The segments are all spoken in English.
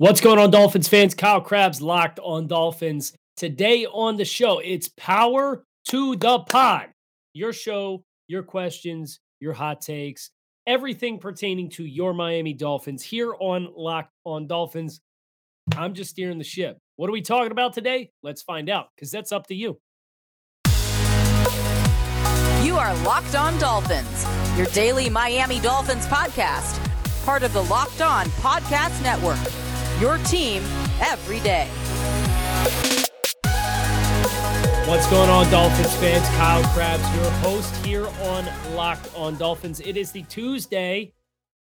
What's going on, Dolphins fans? Kyle Crabbs locked on Dolphins. Today on the show, it's Power to the Pod. Your show, your questions, your hot takes, everything pertaining to your Miami Dolphins here on Locked on Dolphins. I'm just steering the ship. What are we talking about today? Let's find out because that's up to you. You are Locked On Dolphins, your daily Miami Dolphins podcast, part of the Locked On Podcast Network. Your team every day. What's going on, Dolphins fans? Kyle Crabbs, your host here on Locked on Dolphins. It is the Tuesday,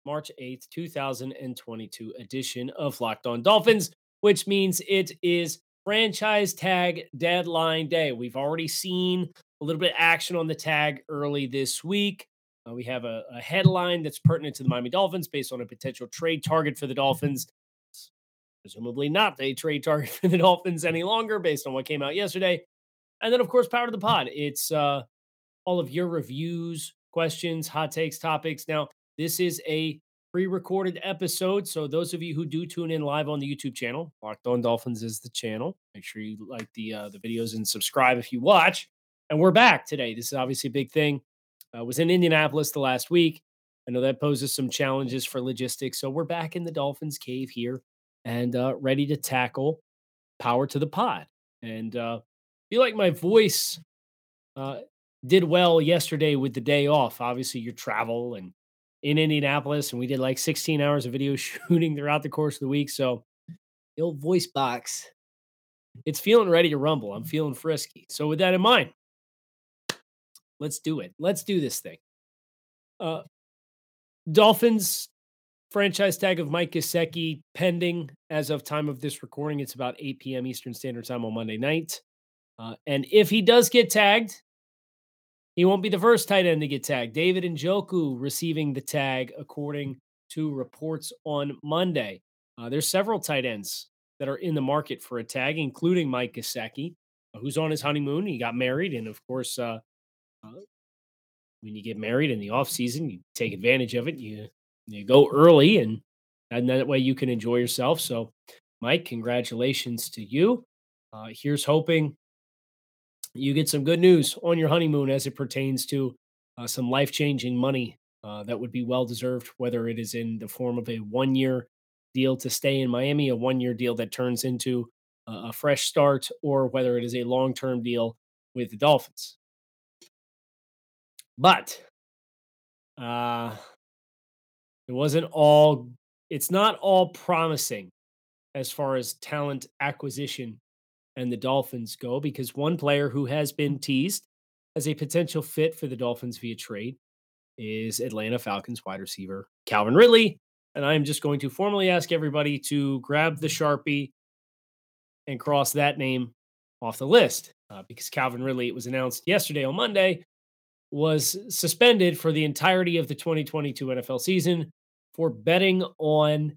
March 8th, 2022 edition of Locked on Dolphins, which means it is franchise tag deadline day. We've already seen a little bit of action on the tag early this week. Uh, we have a, a headline that's pertinent to the Miami Dolphins based on a potential trade target for the Dolphins presumably not a trade target for the Dolphins any longer based on what came out yesterday. And then, of course, Power to the Pod. It's uh, all of your reviews, questions, hot takes, topics. Now, this is a pre recorded episode. So, those of you who do tune in live on the YouTube channel, Locked On Dolphins is the channel. Make sure you like the, uh, the videos and subscribe if you watch. And we're back today. This is obviously a big thing. I was in Indianapolis the last week. I know that poses some challenges for logistics. So, we're back in the Dolphins cave here and uh, ready to tackle power to the pod. And uh, feel like my voice uh, did well yesterday with the day off. Obviously, your travel and in Indianapolis, and we did like 16 hours of video shooting throughout the course of the week. So the old voice box, it's feeling ready to rumble. I'm feeling frisky. So with that in mind, let's do it. Let's do this thing. Uh, Dolphins franchise tag of Mike Gesicki pending as of time of this recording. It's about 8 p.m. Eastern Standard Time on Monday night. Uh, and if he does get tagged, he won't be the first tight end to get tagged. David Njoku receiving the tag, according to reports on Monday. Uh, there's several tight ends that are in the market for a tag, including Mike Gesicki, uh, who's on his honeymoon. He got married, and of course, uh, uh when you get married in the off season, you take advantage of it. You you go early and and that way you can enjoy yourself. So, Mike, congratulations to you. Uh, here's hoping you get some good news on your honeymoon as it pertains to uh, some life changing money uh, that would be well deserved, whether it is in the form of a one year deal to stay in Miami, a one year deal that turns into a fresh start, or whether it is a long term deal with the Dolphins. But uh, it wasn't all, it's not all promising as far as talent acquisition and the Dolphins go, because one player who has been teased as a potential fit for the Dolphins via trade is Atlanta Falcons wide receiver Calvin Ridley. And I'm just going to formally ask everybody to grab the Sharpie and cross that name off the list uh, because Calvin Ridley, it was announced yesterday on Monday, was suspended for the entirety of the 2022 NFL season for betting on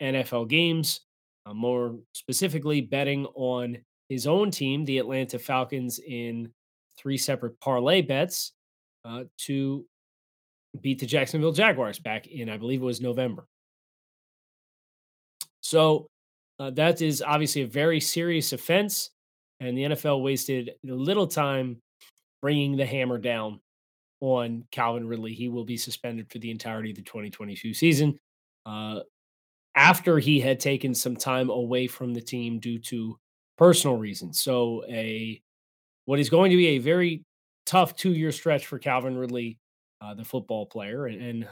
NFL games, uh, more specifically, betting on his own team, the Atlanta Falcons, in three separate parlay bets uh, to beat the Jacksonville Jaguars back in, I believe it was November. So uh, that is obviously a very serious offense, and the NFL wasted little time bringing the hammer down on Calvin Ridley. He will be suspended for the entirety of the 2022 season. Uh, after he had taken some time away from the team due to personal reasons. So a what is going to be a very tough two year stretch for Calvin Ridley, uh, the football player, and, and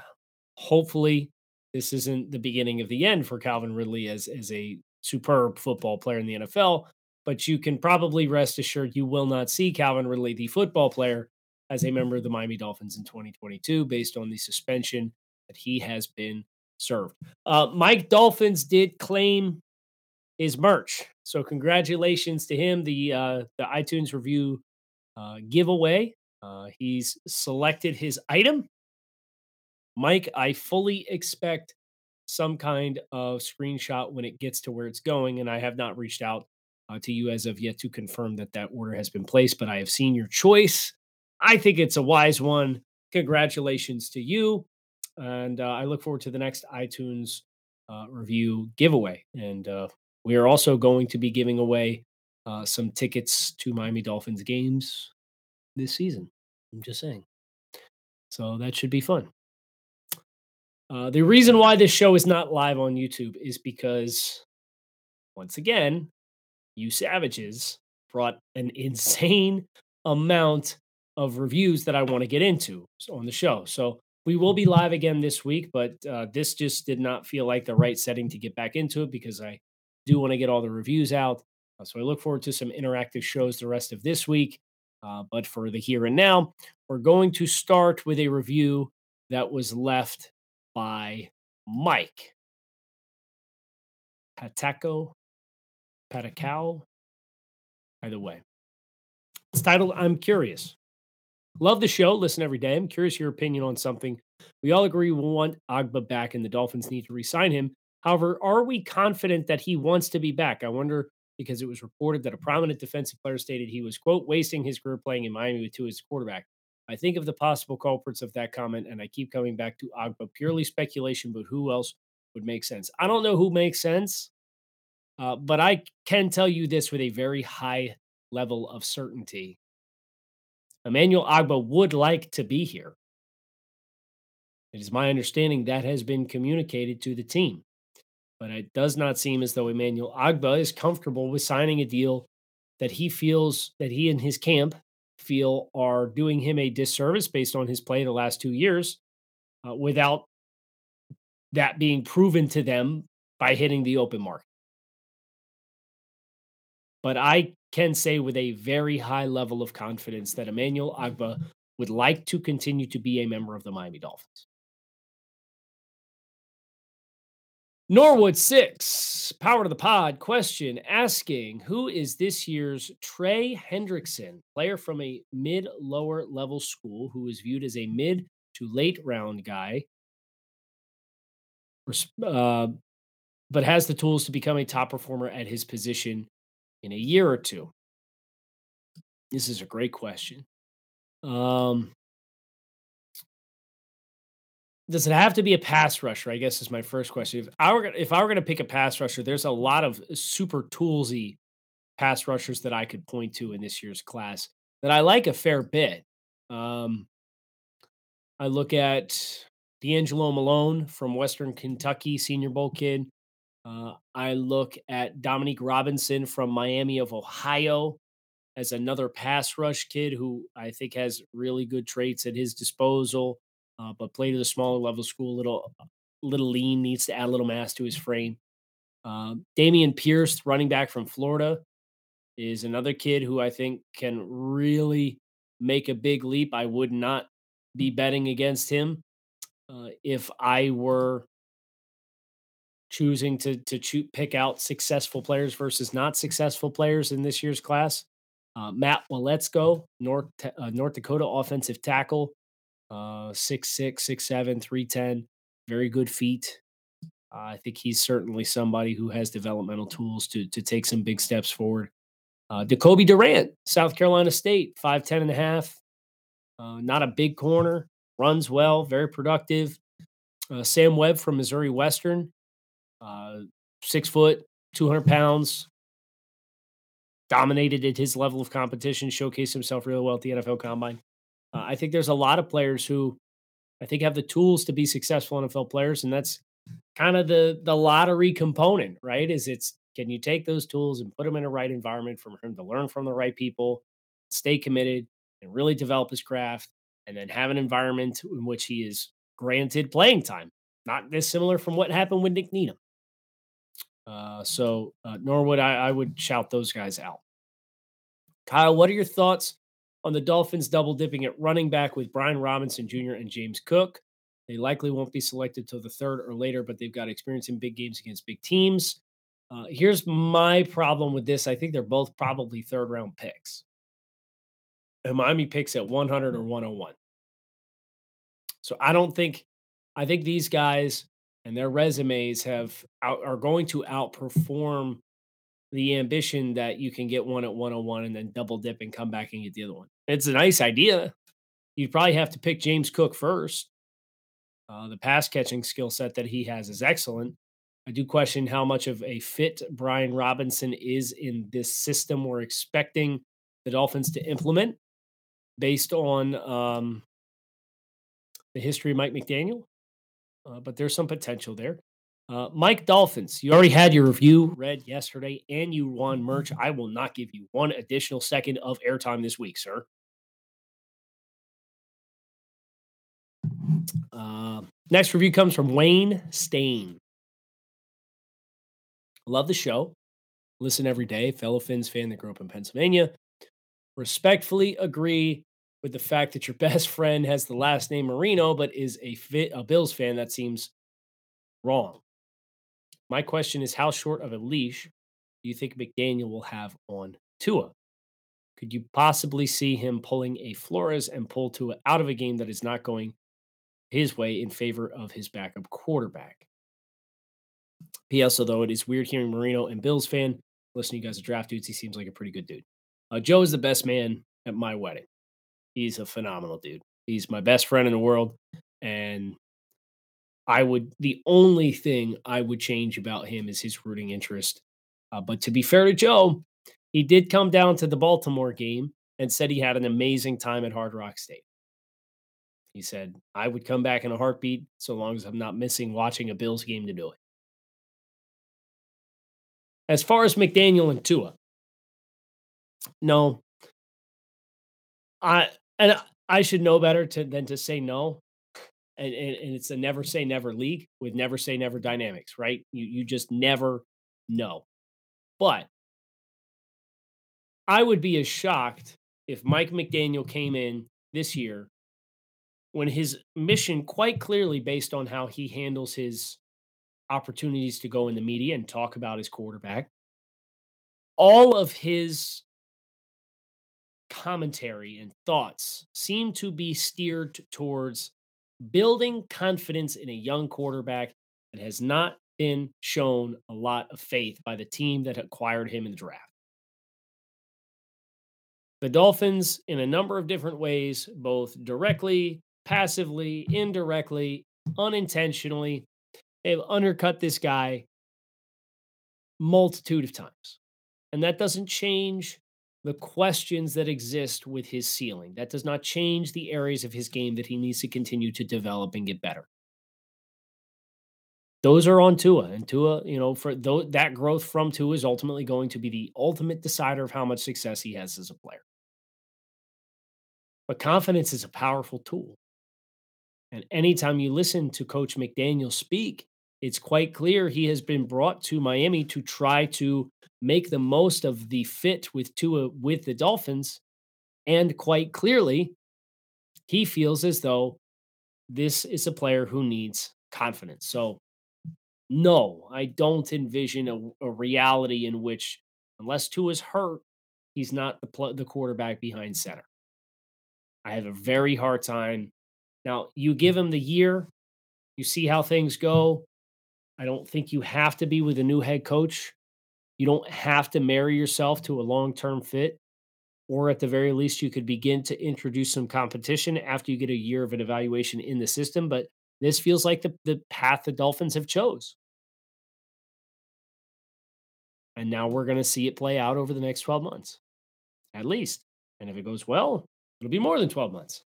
hopefully this isn't the beginning of the end for Calvin Ridley as as a superb football player in the NFL. But you can probably rest assured you will not see Calvin Ridley, the football player, as a member of the Miami Dolphins in 2022 based on the suspension that he has been served. Uh, Mike Dolphins did claim his merch. So congratulations to him. The uh, the iTunes review uh, giveaway. Uh, he's selected his item. Mike, I fully expect some kind of screenshot when it gets to where it's going, and I have not reached out uh, to you as of yet to confirm that that order has been placed. But I have seen your choice. I think it's a wise one. Congratulations to you. And uh, I look forward to the next iTunes uh, review giveaway. And uh, we are also going to be giving away uh, some tickets to Miami Dolphins games this season. I'm just saying. So that should be fun. Uh, the reason why this show is not live on YouTube is because, once again, you savages brought an insane amount of reviews that I want to get into on the show. So we will be live again this week, but uh, this just did not feel like the right setting to get back into it because I do want to get all the reviews out. Uh, so I look forward to some interactive shows the rest of this week. Uh, but for the here and now, we're going to start with a review that was left by Mike Patako Patacao. Either way, it's titled "I'm Curious." Love the show. Listen every day. I'm curious your opinion on something. We all agree we want Ogbah back, and the Dolphins need to re-sign him. However, are we confident that he wants to be back? I wonder because it was reported that a prominent defensive player stated he was, quote, wasting his career playing in Miami with Tua as quarterback. I think of the possible culprits of that comment, and I keep coming back to Ogbah. Purely speculation, but who else would make sense? I don't know who makes sense, uh, but I can tell you this with a very high level of certainty. Emmanuel Ogbah would like to be here. It is my understanding that has been communicated to the team but it does not seem as though Emmanuel Ogbah is comfortable with signing a deal that he feels that he and his camp feel are doing him a disservice based on his play the last two years uh, without that being proven to them by hitting the open market. But I can say with a very high level of confidence that Emmanuel Ogbah would like to continue to be a member of the Miami Dolphins. Norwood six, power to the pod question asking who is this year's Trey Hendrickson, player from a mid lower level school who is viewed as a mid to late round guy, uh, but has the tools to become a top performer at his position in a year or two? This is a great question. Um, does it have to be a pass rusher? I guess is my first question. If I were if I were going to pick a pass rusher, there's a lot of super toolsy pass rushers that I could point to in this year's class that I like a fair bit. Um, I look at D'Angelo Malone from Western Kentucky, Senior Bowl kid. Uh, I look at Dominique Robinson from Miami of Ohio as another pass rush kid who I think has really good traits at his disposal uh, but played at a smaller level school, little little lean, needs to add a little mass to his frame. Uh, Dameon Pierce, running back from Florida, is another kid who I think can really make a big leap. I would not be betting against him uh, if I were choosing to to choose, pick out successful players versus not successful players in this year's class. Uh, Matt Waletzko, North uh, North Dakota offensive tackle, uh, six six, six seven, three ten, very good feet. Uh, I think he's certainly somebody who has developmental tools to to take some big steps forward. Uh, Jacoby Durant, South Carolina State, five ten and a half. Uh, not a big corner, runs well, very productive. Uh, Sam Webb from Missouri Western, uh, six foot, 200 pounds, dominated at his level of competition, showcased himself really well at the NFL Combine. Uh, I think there's a lot of players who I think have the tools to be successful NFL players, and that's kind of the the lottery component, right? Is it's can you take those tools and put them in a right environment for him to learn from the right people, stay committed, and really develop his craft, and then have an environment in which he is granted playing time, not dissimilar from what happened with Nik Needham. Uh, so uh, Norwood, I, I would shout those guys out. Kyle, what are your thoughts on the Dolphins double dipping at running back with Brian Robinson Jr. and James Cook. They likely won't be selected till the third or later, but they've got experience in big games against big teams. Uh, here's my problem with this. I think they're both probably third round picks. And Miami picks at 100 or 101. So I don't think, I think these guys and their resumes have out, are going to outperform the ambition that you can get one at 101 and then double dip and come back and get the other one. It's a nice idea. You'd probably have to pick James Cook first. Uh, the pass catching skill set that he has is excellent. I do question how much of a fit Brian Robinson is in this system we're expecting the Dolphins to implement based on um, the history of Mike McDaniel. Uh, but there's some potential there. Uh, Mike Dolphins, you already had your review read yesterday and you won merch. I will not give you one additional second of airtime this week, sir. Uh, next review comes from Wayne Stain. Love the show. Listen every day. Fellow Fins fan that grew up in Pennsylvania. Respectfully agree with the fact that your best friend has the last name Marino, but is a, fit, a Bills fan. That seems wrong. My question is how short of a leash do you think McDaniel will have on Tua? Could you possibly see him pulling a Flores and pull Tua out of a game that is not going his way in favor of his backup quarterback? P.S. Although it is weird hearing Marino and Bills fan, listen to you guys are draft dudes. He seems like a pretty good dude. Uh, Joe is the best man at my wedding. He's a phenomenal dude. He's my best friend in the world. And I would, the only thing I would change about him is his rooting interest. Uh, but to be fair to Joe, he did come down to the Baltimore game and said he had an amazing time at Hard Rock State. He said, I would come back in a heartbeat so long as I'm not missing watching a Bills game to do it. As far as McDaniel and Tua, no. I and I should know better to than to say no. And, and, and it's a never say never league with never say never dynamics, right? You you just never know. But I would be as shocked if Mike McDaniel came in this year when his mission quite clearly based on how he handles his opportunities to go in the media and talk about his quarterback. All of his commentary and thoughts seem to be steered towards building confidence in a young quarterback that has not been shown a lot of faith by the team that acquired him in the draft. The Dolphins, in a number of different ways, both directly, passively, indirectly, unintentionally, They've undercut this guy multitude of times. And that doesn't change the questions that exist with his ceiling. That does not change the areas of his game that he needs to continue to develop and get better. Those are on Tua, and Tua, you know, for th- that growth from Tua is ultimately going to be the ultimate decider of how much success he has as a player. But confidence is a powerful tool. And anytime you listen to Coach McDaniel speak, it's quite clear he has been brought to Miami to try to make the most of the fit with Tua with the Dolphins. And quite clearly, he feels as though this is a player who needs confidence. So, no, I don't envision a, a reality in which, unless Tua is hurt, he's not the, pl- the quarterback behind center. I have a very hard time. Now, you give him the year, you see how things go. I don't think you have to be with a new head coach. You don't have to marry yourself to a long term fit. Or at the very least, you could begin to introduce some competition after you get a year of an evaluation in the system. But this feels like the, the path the Dolphins have chose. And now we're going to see it play out over the next 12 months, at least. And if it goes well, it'll be more than 12 months.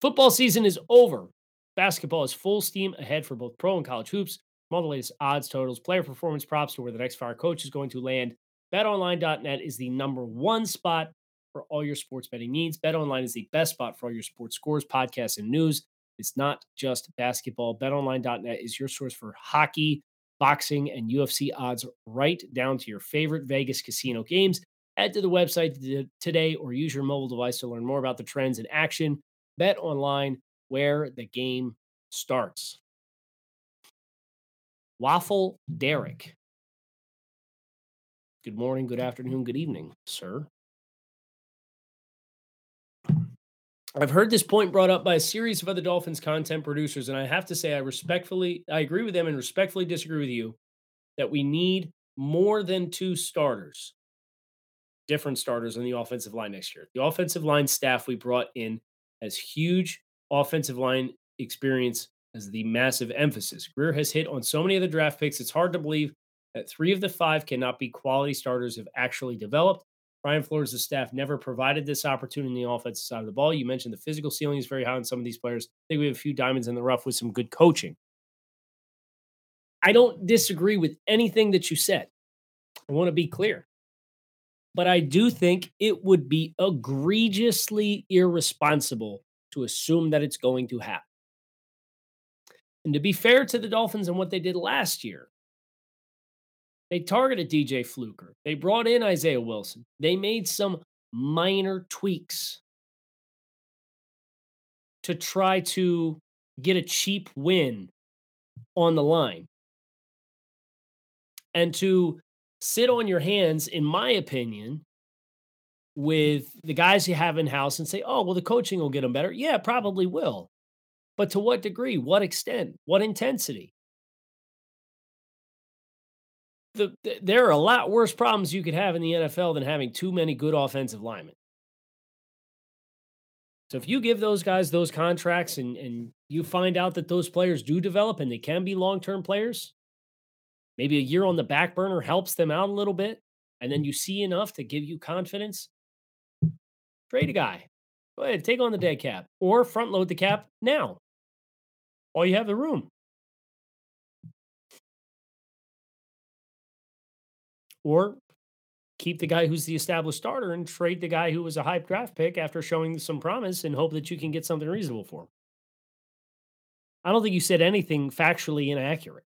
Football season is over. Basketball is full steam ahead for both pro and college hoops. From all the latest odds, totals, player performance props to where the next fire coach is going to land, betonline.net is the number one spot for all your sports betting needs. BetOnline is the best spot for all your sports scores, podcasts, and news. It's not just basketball. BetOnline.net is your source for hockey, boxing, and UFC odds, right down to your favorite Vegas casino games. Head to the website today or use your mobile device to learn more about the trends in action. Bet online where the game starts. Waffle Derek. Good morning, good afternoon, good evening, sir. I've heard this point brought up by a series of other Dolphins content producers, and I have to say, I respectfully, I agree with them and respectfully disagree with you that we need more than two starters, different starters on the offensive line next year. The offensive line staff we brought in has huge offensive line experience as the massive emphasis. Grier has hit on so many of the draft picks, it's hard to believe that three of the five cannot be quality starters if actually developed. Brian Flores' staff never provided this opportunity in the offensive side of the ball. You mentioned the physical ceiling is very high on some of these players. I think we have a few diamonds in the rough with some good coaching. I don't disagree with anything that you said. I want to be clear. But I do think it would be egregiously irresponsible to assume that it's going to happen. And to be fair to the Dolphins and what they did last year, they targeted DJ Fluker. They brought in Isaiah Wilson. They made some minor tweaks to try to get a cheap win on the line. And to sit on your hands, in my opinion, with the guys you have in house and say, oh, well, the coaching will get them better. Yeah, probably will. But to what degree? What extent? What intensity? The, the, there are a lot worse problems you could have in the NFL than having too many good offensive linemen. So if you give those guys those contracts and, and you find out that those players do develop and they can be long term players, maybe a year on the back burner helps them out a little bit, and then mm. you see enough to give you confidence, trade a guy. Go ahead, take on the dead cap or front load the cap now while you have the room. Or keep the guy who's the established starter and trade the guy who was a hype draft pick after showing some promise and hope that you can get something reasonable for him. I don't think you said anything factually inaccurate.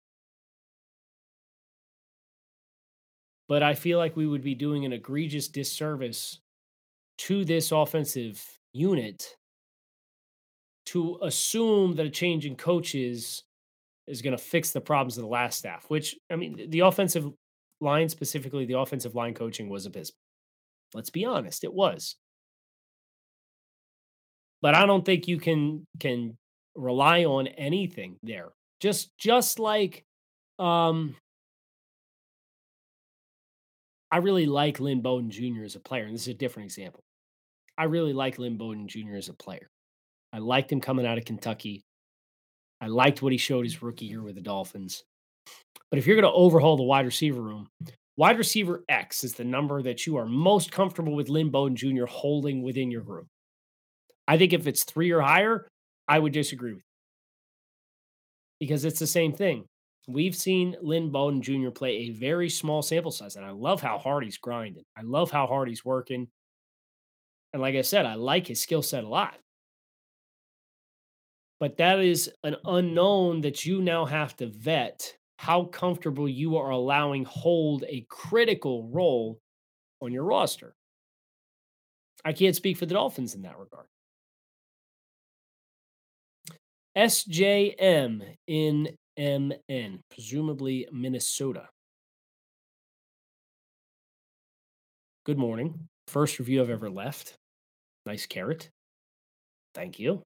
But I feel like we would be doing an egregious disservice to this offensive unit to assume that a change in coaches is going to fix the problems of the last staff, which, I mean, the offensive line, specifically the offensive line coaching, was abysmal. Let's be honest, it was. But I don't think you can can rely on anything there. Just just like um I really like Lynn Bowden Jr. as a player, and this is a different example. I really like Lynn Bowden Jr. as a player. I liked him coming out of Kentucky. I liked what he showed his rookie year with the Dolphins. But if you're going to overhaul the wide receiver room, wide receiver X is the number that you are most comfortable with Lynn Bowden Jr. holding within your group. I think if it's three or higher, I would disagree with you because it's the same thing. We've seen Lynn Bowden Jr. play a very small sample size, and I love how hard he's grinding. I love how hard he's working. And like I said, I like his skill set a lot. But that is an unknown that you now have to vet how comfortable you are allowing hold a critical role on your roster. I can't speak for the Dolphins in that regard. SJM in MN, presumably Minnesota. Good morning. First review I've ever left. Nice carrot. Thank you.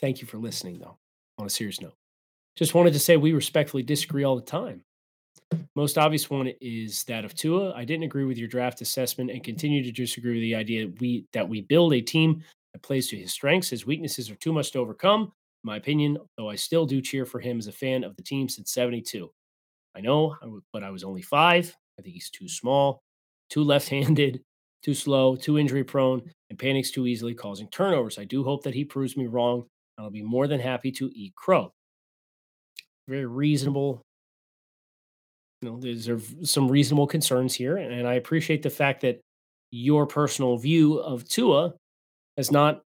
Thank you for listening, though, on a serious note. Just wanted to say we respectfully disagree all the time. Most obvious one is that of Tua. I didn't agree with your draft assessment and continue to disagree with the idea that we that we build a team that plays to his strengths. His weaknesses are too much to overcome. In my opinion, though I still do cheer for him as a fan of the team since 72. I know, but I was only five. I think he's too small, too left handed, too slow, too injury prone, and panics too easily, causing turnovers. I do hope that he proves me wrong. I'll be more than happy to eat crow very reasonable. You know, there's some reasonable concerns here, and I appreciate the fact that your personal view of Tua has not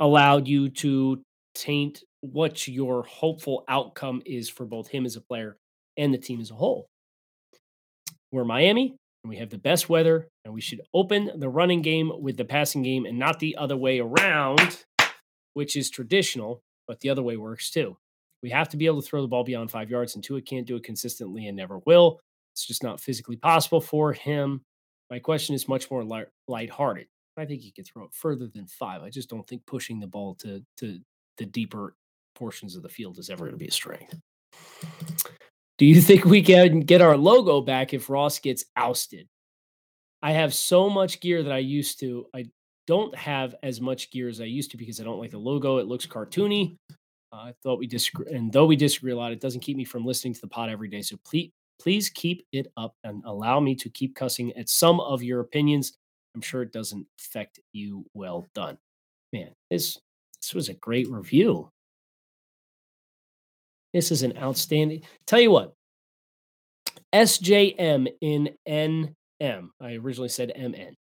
allowed you to taint what your hopeful outcome is for both him as a player and the team as a whole. We're Miami, and we have the best weather, and we should open the running game with the passing game and not the other way around, which is traditional, but the other way works too. We have to be able to throw the ball beyond five yards, and Tua can't do it consistently and never will. It's just not physically possible for him. My question is much more light, lighthearted. I think he can throw it further than five. I just don't think pushing the ball to to the deeper portions of the field is ever going to be a strength. Do you think we can get our logo back if Ross gets ousted? I have so much gear that I used to. I don't have as much gear as I used to because I don't like the logo. It looks cartoony. Uh, I thought we disagree, and though we disagree a lot, it doesn't keep me from listening to the pod every day. So please, please keep it up and allow me to keep cussing at some of your opinions. I'm sure it doesn't affect you. Well done, man. This this was a great review. This is an outstanding. Tell you what, SJM in NM. I originally said MN.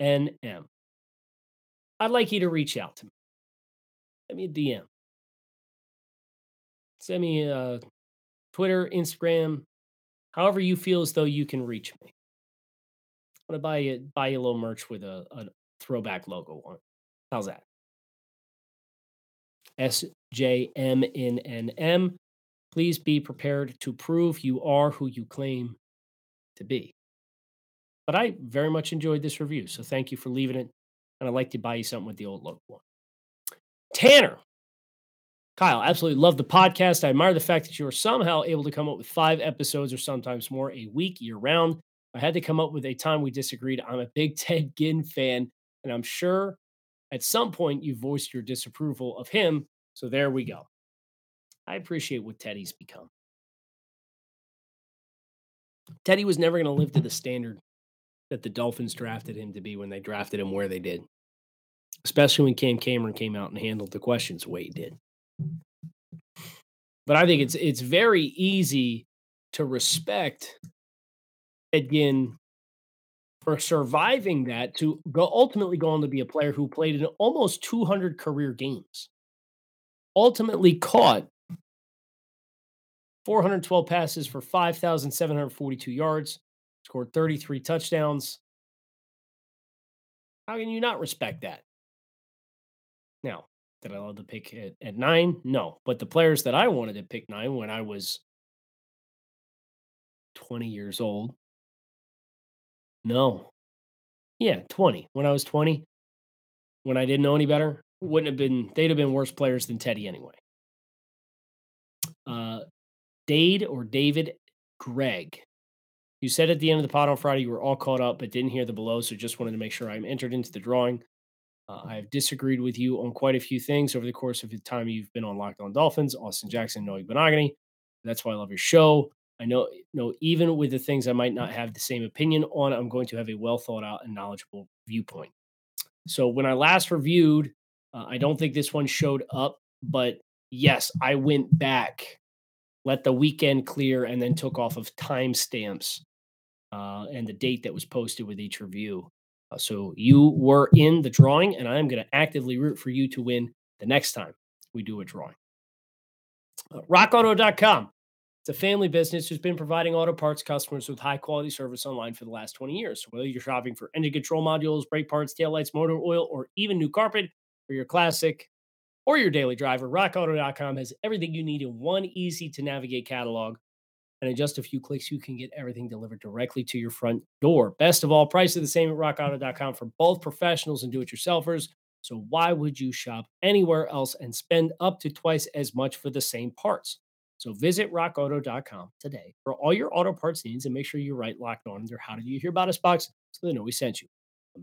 NM. I'd like you to reach out to me. Send me a DM. Send me a Twitter, Instagram, however you feel as though you can reach me. I want to buy you buy you a little merch with a, a throwback logo on. How's that? SJMNNM. Please be prepared to prove you are who you claim to be. But I very much enjoyed this review, so thank you for leaving it. And I'd like to buy you something with the old logo on. Tanner. Kyle, absolutely love the podcast. I admire the fact that you are somehow able to come up with five episodes or sometimes more a week year round. I had to come up with a time we disagreed. I'm a big Ted Ginn fan, and I'm sure at some point you voiced your disapproval of him. So there we go. I appreciate what Teddy's become. Teddy was never going to live to the standard that the Dolphins drafted him to be when they drafted him where they did, especially when Cam Cameron came out and handled the questions the way he did. But I think it's it's very easy to respect again for surviving that to go ultimately go on to be a player who played in almost 200 career games. Ultimately caught 412 passes for 5,742 yards, scored 33 touchdowns. How can you not respect that? Now, did I love the pick at nine? No. But the players that I wanted to pick nine when I was 20 years old. No. Yeah, 20. When I was 20, when I didn't know any better, wouldn't have been, they'd have been worse players than Teddy anyway. Uh, Dade or David Gregg. You said at the end of the pod on Friday you were all caught up but didn't hear the below, so just wanted to make sure I'm entered into the drawing. Uh, I have disagreed with you on quite a few things over the course of the time you've been on Locked On Dolphins, Austin Jackson, Noah Igbinoghene. That's why I love your show. I know, know, even with the things I might not have the same opinion on, I'm going to have a well thought out and knowledgeable viewpoint. So when I last reviewed, uh, I don't think this one showed up, but yes, I went back, let the weekend clear, and then took off of timestamps uh, and the date that was posted with each review. Uh, so you were in the drawing, and I'm going to actively root for you to win the next time we do a drawing. Uh, RockAuto.com. It's a family business who's been providing auto parts customers with high quality service online for the last 20 years. So whether you're shopping for engine control modules, brake parts, taillights, motor oil, or even new carpet for your classic or your daily driver, RockAuto.com has everything you need in one easy to navigate catalog and in just a few clicks, you can get everything delivered directly to your front door. Best of all, price is the same at rockauto.com for both professionals and do it yourselfers. So why would you shop anywhere else and spend up to twice as much for the same parts? So visit rockauto.com today for all your auto parts needs and make sure you write locked on under how did you hear about us box so they know we sent you.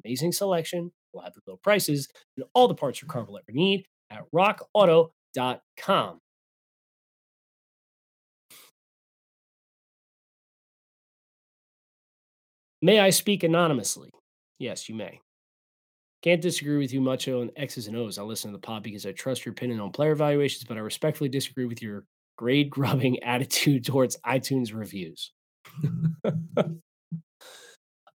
Amazing selection, reliably low prices, and all the parts your car will ever need at rockauto.com. May I speak anonymously? Yes, you may. Can't disagree with you much on X's and O's. I listen to the pod because I trust your opinion on player evaluations, but I respectfully disagree with your grade grubbing attitude towards iTunes reviews.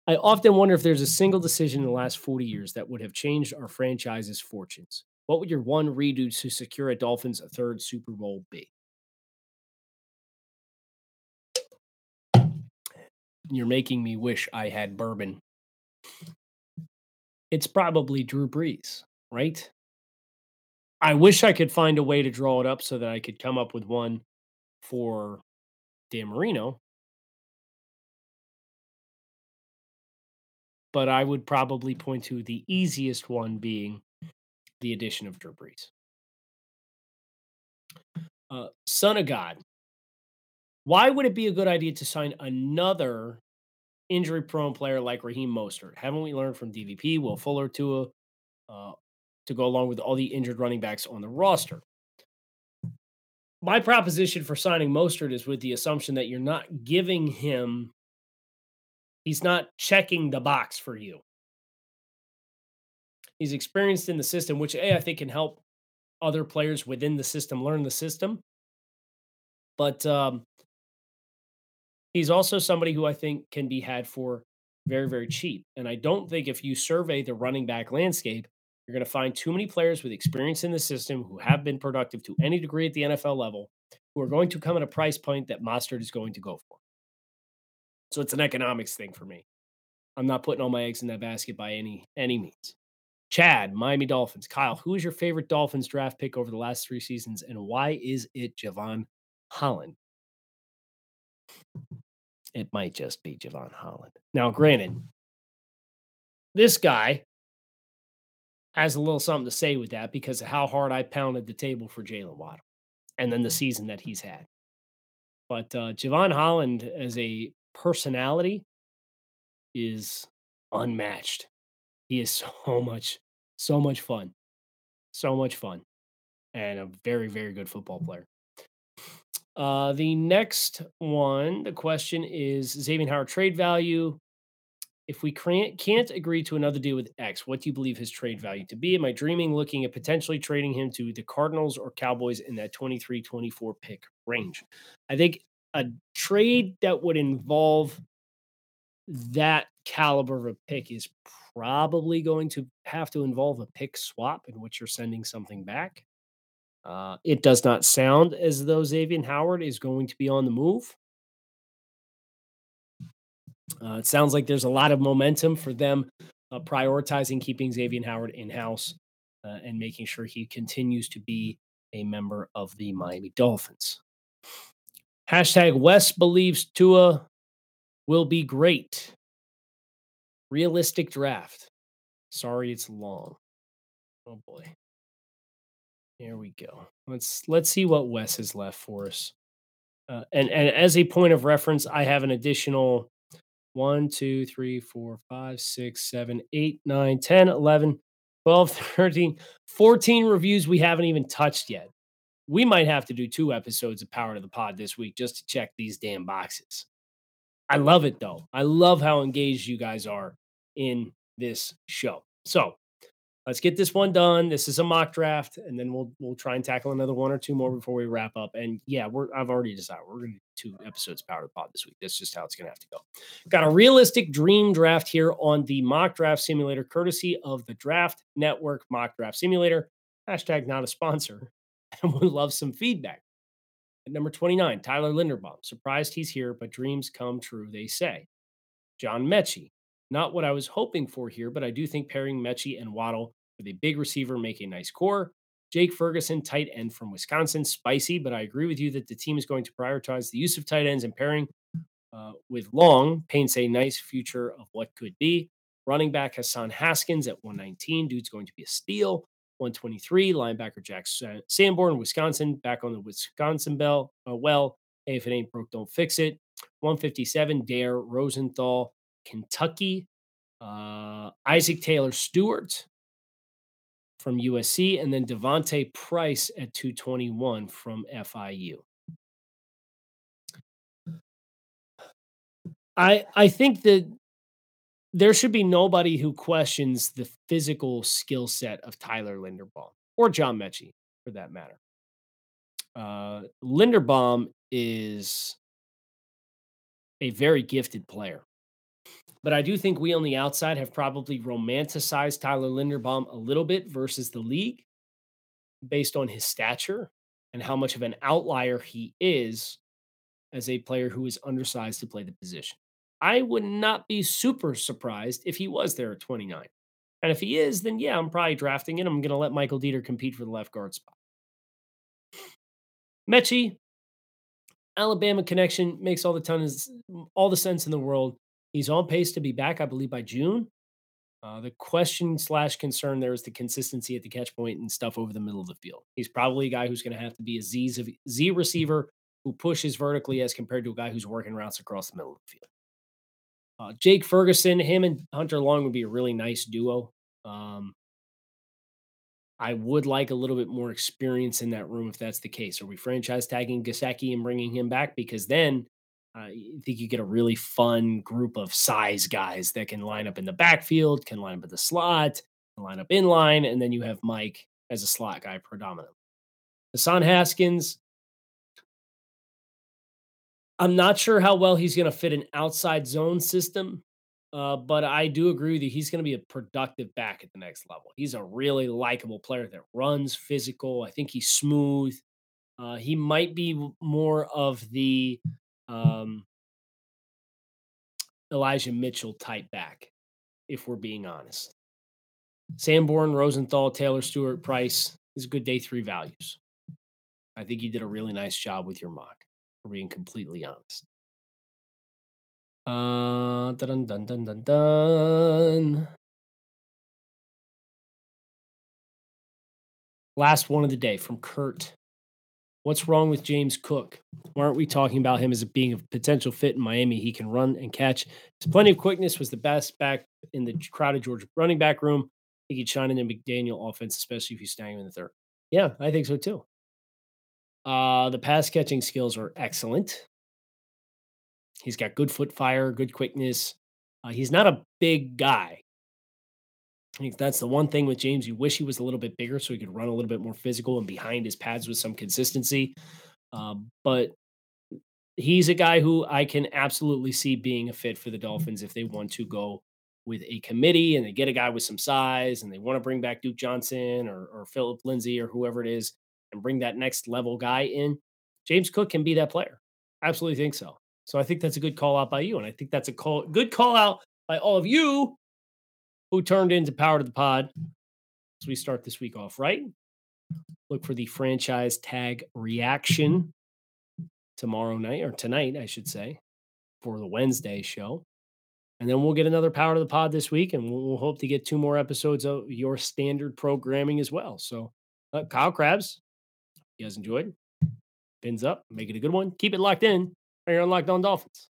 I often wonder if there's a single decision in the last 40 years that would have changed our franchise's fortunes. What would your one redo to secure a Dolphins third Super Bowl be? You're making me wish I had bourbon. It's probably Drew Brees, right? I wish I could find a way to draw it up so that I could come up with one for Dan Marino. But I would probably point to the easiest one being the addition of Drew Brees. Uh, Son of God why would it be a good idea to sign another injury prone player like Raheem Mostert? Haven't we learned from DVP, Will Fuller, Tua, uh, to go along with all the injured running backs on the roster? my proposition for signing Mostert is with the assumption that you're not giving him, he's not checking the box for you. He's experienced in the system, which A, I think can help other players within the system learn the system. But um, he's also somebody who I think can be had for very, very cheap. And I don't think if you survey the running back landscape, you're going to find too many players with experience in the system who have been productive to any degree at the NFL level who are going to come at a price point that Mostert is going to go for. So it's an economics thing for me. I'm not putting all my eggs in that basket by any any means. Chad, Miami Dolphins. Kyle, who is your favorite Dolphins draft pick over the last three seasons, and why is it Jevon Holland? It might just be Jevon Holland. Now, granted, this guy has a little something to say with that because of how hard I pounded the table for Jaylen Waddle and then the season that he's had. But uh, Jevon Holland as a personality is unmatched. He is so much, so much fun. So much fun. And a very, very good football player. Uh, the next one, the question is Xavier Howard trade value. If we can't, agree to another deal with X, what do you believe his trade value to be? Am I dreaming looking at potentially trading him to the Cardinals or Cowboys in that 23 24 pick range? I think a trade that would involve that caliber of a pick is probably going to have to involve a pick swap in which you're sending something back. Uh, it does not sound as though Xavier Howard is going to be on the move. Uh, it sounds like there's a lot of momentum for them uh, prioritizing keeping Xavier Howard in house uh, and making sure he continues to be a member of the Miami Dolphins. Hashtag West believes Tua will be great. Realistic draft. Sorry, it's long. Oh boy. Here we go. Let's let's see what Wes has left for us. Uh, and and as a point of reference, I have an additional 1, 2, 3, 4, 5, 6, 7, 8, 9, 10, 11, 12, 13, 14 reviews we haven't even touched yet. We might have to do two episodes of Power to the Pod this week just to check these damn boxes. I love it though. I love how engaged you guys are in this show. So let's get this one done. This is a mock draft, and then we'll we'll try and tackle another one or two more before we wrap up. And yeah, we're I've already decided we're gonna do two episodes of Power to Pod this week. That's just how it's gonna have to go. Got a realistic dream draft here on the mock draft simulator, courtesy of the Draft Network Mock Draft Simulator. Hashtag not a sponsor. And we love some feedback. At number 29, Tyler Linderbaum. Surprised he's here, but dreams come true, they say. John Metchie. Not what I was hoping for here, but I do think pairing Metchie and Waddle with a big receiver make a nice core. Jake Ferguson, tight end from Wisconsin, spicy, but I agree with you that the team is going to prioritize the use of tight ends and pairing uh, with Long paints a nice future of what could be. Running back Hassan Haskins at 119. Dude's going to be a steal. 123. Linebacker Jack Sanborn, Wisconsin, back on the Wisconsin bell. Uh, well, hey, if it ain't broke, don't fix it. 157. Dare Rosenthal, Kentucky. Uh, Isaac Taylor Stewart from USC, and then D'Vonte Price at 221 from FIU. I I think that there should be nobody who questions the physical skill set of Tyler Linderbaum or John Metchie for that matter. Uh, Linderbaum is a very gifted player. But I do think we on the outside have probably romanticized Tyler Linderbaum a little bit versus the league based on his stature and how much of an outlier he is as a player who is undersized to play the position. I would not be super surprised if he was there at 29. And if he is, then yeah, I'm probably drafting it. I'm going to let Michael Deiter compete for the left guard spot. Metchie, Alabama connection makes all the all the sense in the world. He's on pace to be back, I believe, by June. Uh, the question slash concern there is the consistency at the catch point and stuff over the middle of the field. He's probably a guy who's going to have to be a Z, Z receiver who pushes vertically as compared to a guy who's working routes across the middle of the field. Uh, Jake Ferguson, him and Hunter Long would be a really nice duo. Um, I would like a little bit more experience in that room if that's the case. Are we franchise tagging Gesicki and bringing him back? Because then uh, I think you get a really fun group of size guys that can line up in the backfield, can line up in the slot, can line up in line, and then you have Mike as a slot guy predominantly. Hassan Haskins, I'm not sure how well he's going to fit an outside zone system, uh, but I do agree that he's going to be a productive back at the next level. He's a really likable player that runs physical. I think he's smooth. Uh, he might be more of the um, Elijah Mitchell type back, if we're being honest. Sanborn, Rosenthal, Taylor Stewart, Price is a good day three values. I think you did a really nice job with your mock being completely honest. Uh, dun dun dun dun dun. Last one of the day from Kurt. What's wrong with James Cook? Why aren't we talking about him as being a potential fit in Miami? He can run and catch. His plenty of quickness was the best back in the crowded Georgia running back room. Think he'd shine in the McDaniel offense, especially if snag him in the third. Yeah, I think so too. Uh, the pass catching skills are excellent. He's got good foot fire, good quickness. Uh, he's not a big guy. I think that's the one thing with James. You wish he was a little bit bigger so he could run a little bit more physical and behind his pads with some consistency. Um, but he's a guy who I can absolutely see being a fit for the Dolphins if they want to go with a committee and they get a guy with some size and they want to bring back Duke Johnson or, or Phillip Lindsay or whoever it is and bring that next level guy in, James Cook can be that player. Absolutely think so. So I think that's a good call out by you. And I think that's a call, good call out by all of you who turned into Power to the Pod as we start this week off, right? Look for the franchise tag reaction tomorrow night or tonight, I should say, for the Wednesday show. And then we'll get another Power to the Pod this week, and we'll, hope to get two more episodes of your standard programming as well. So, uh, Kyle Crabbs, you guys enjoyed? Fins up, make it a good one. Keep it locked in. Are you on Locked On Dolphins?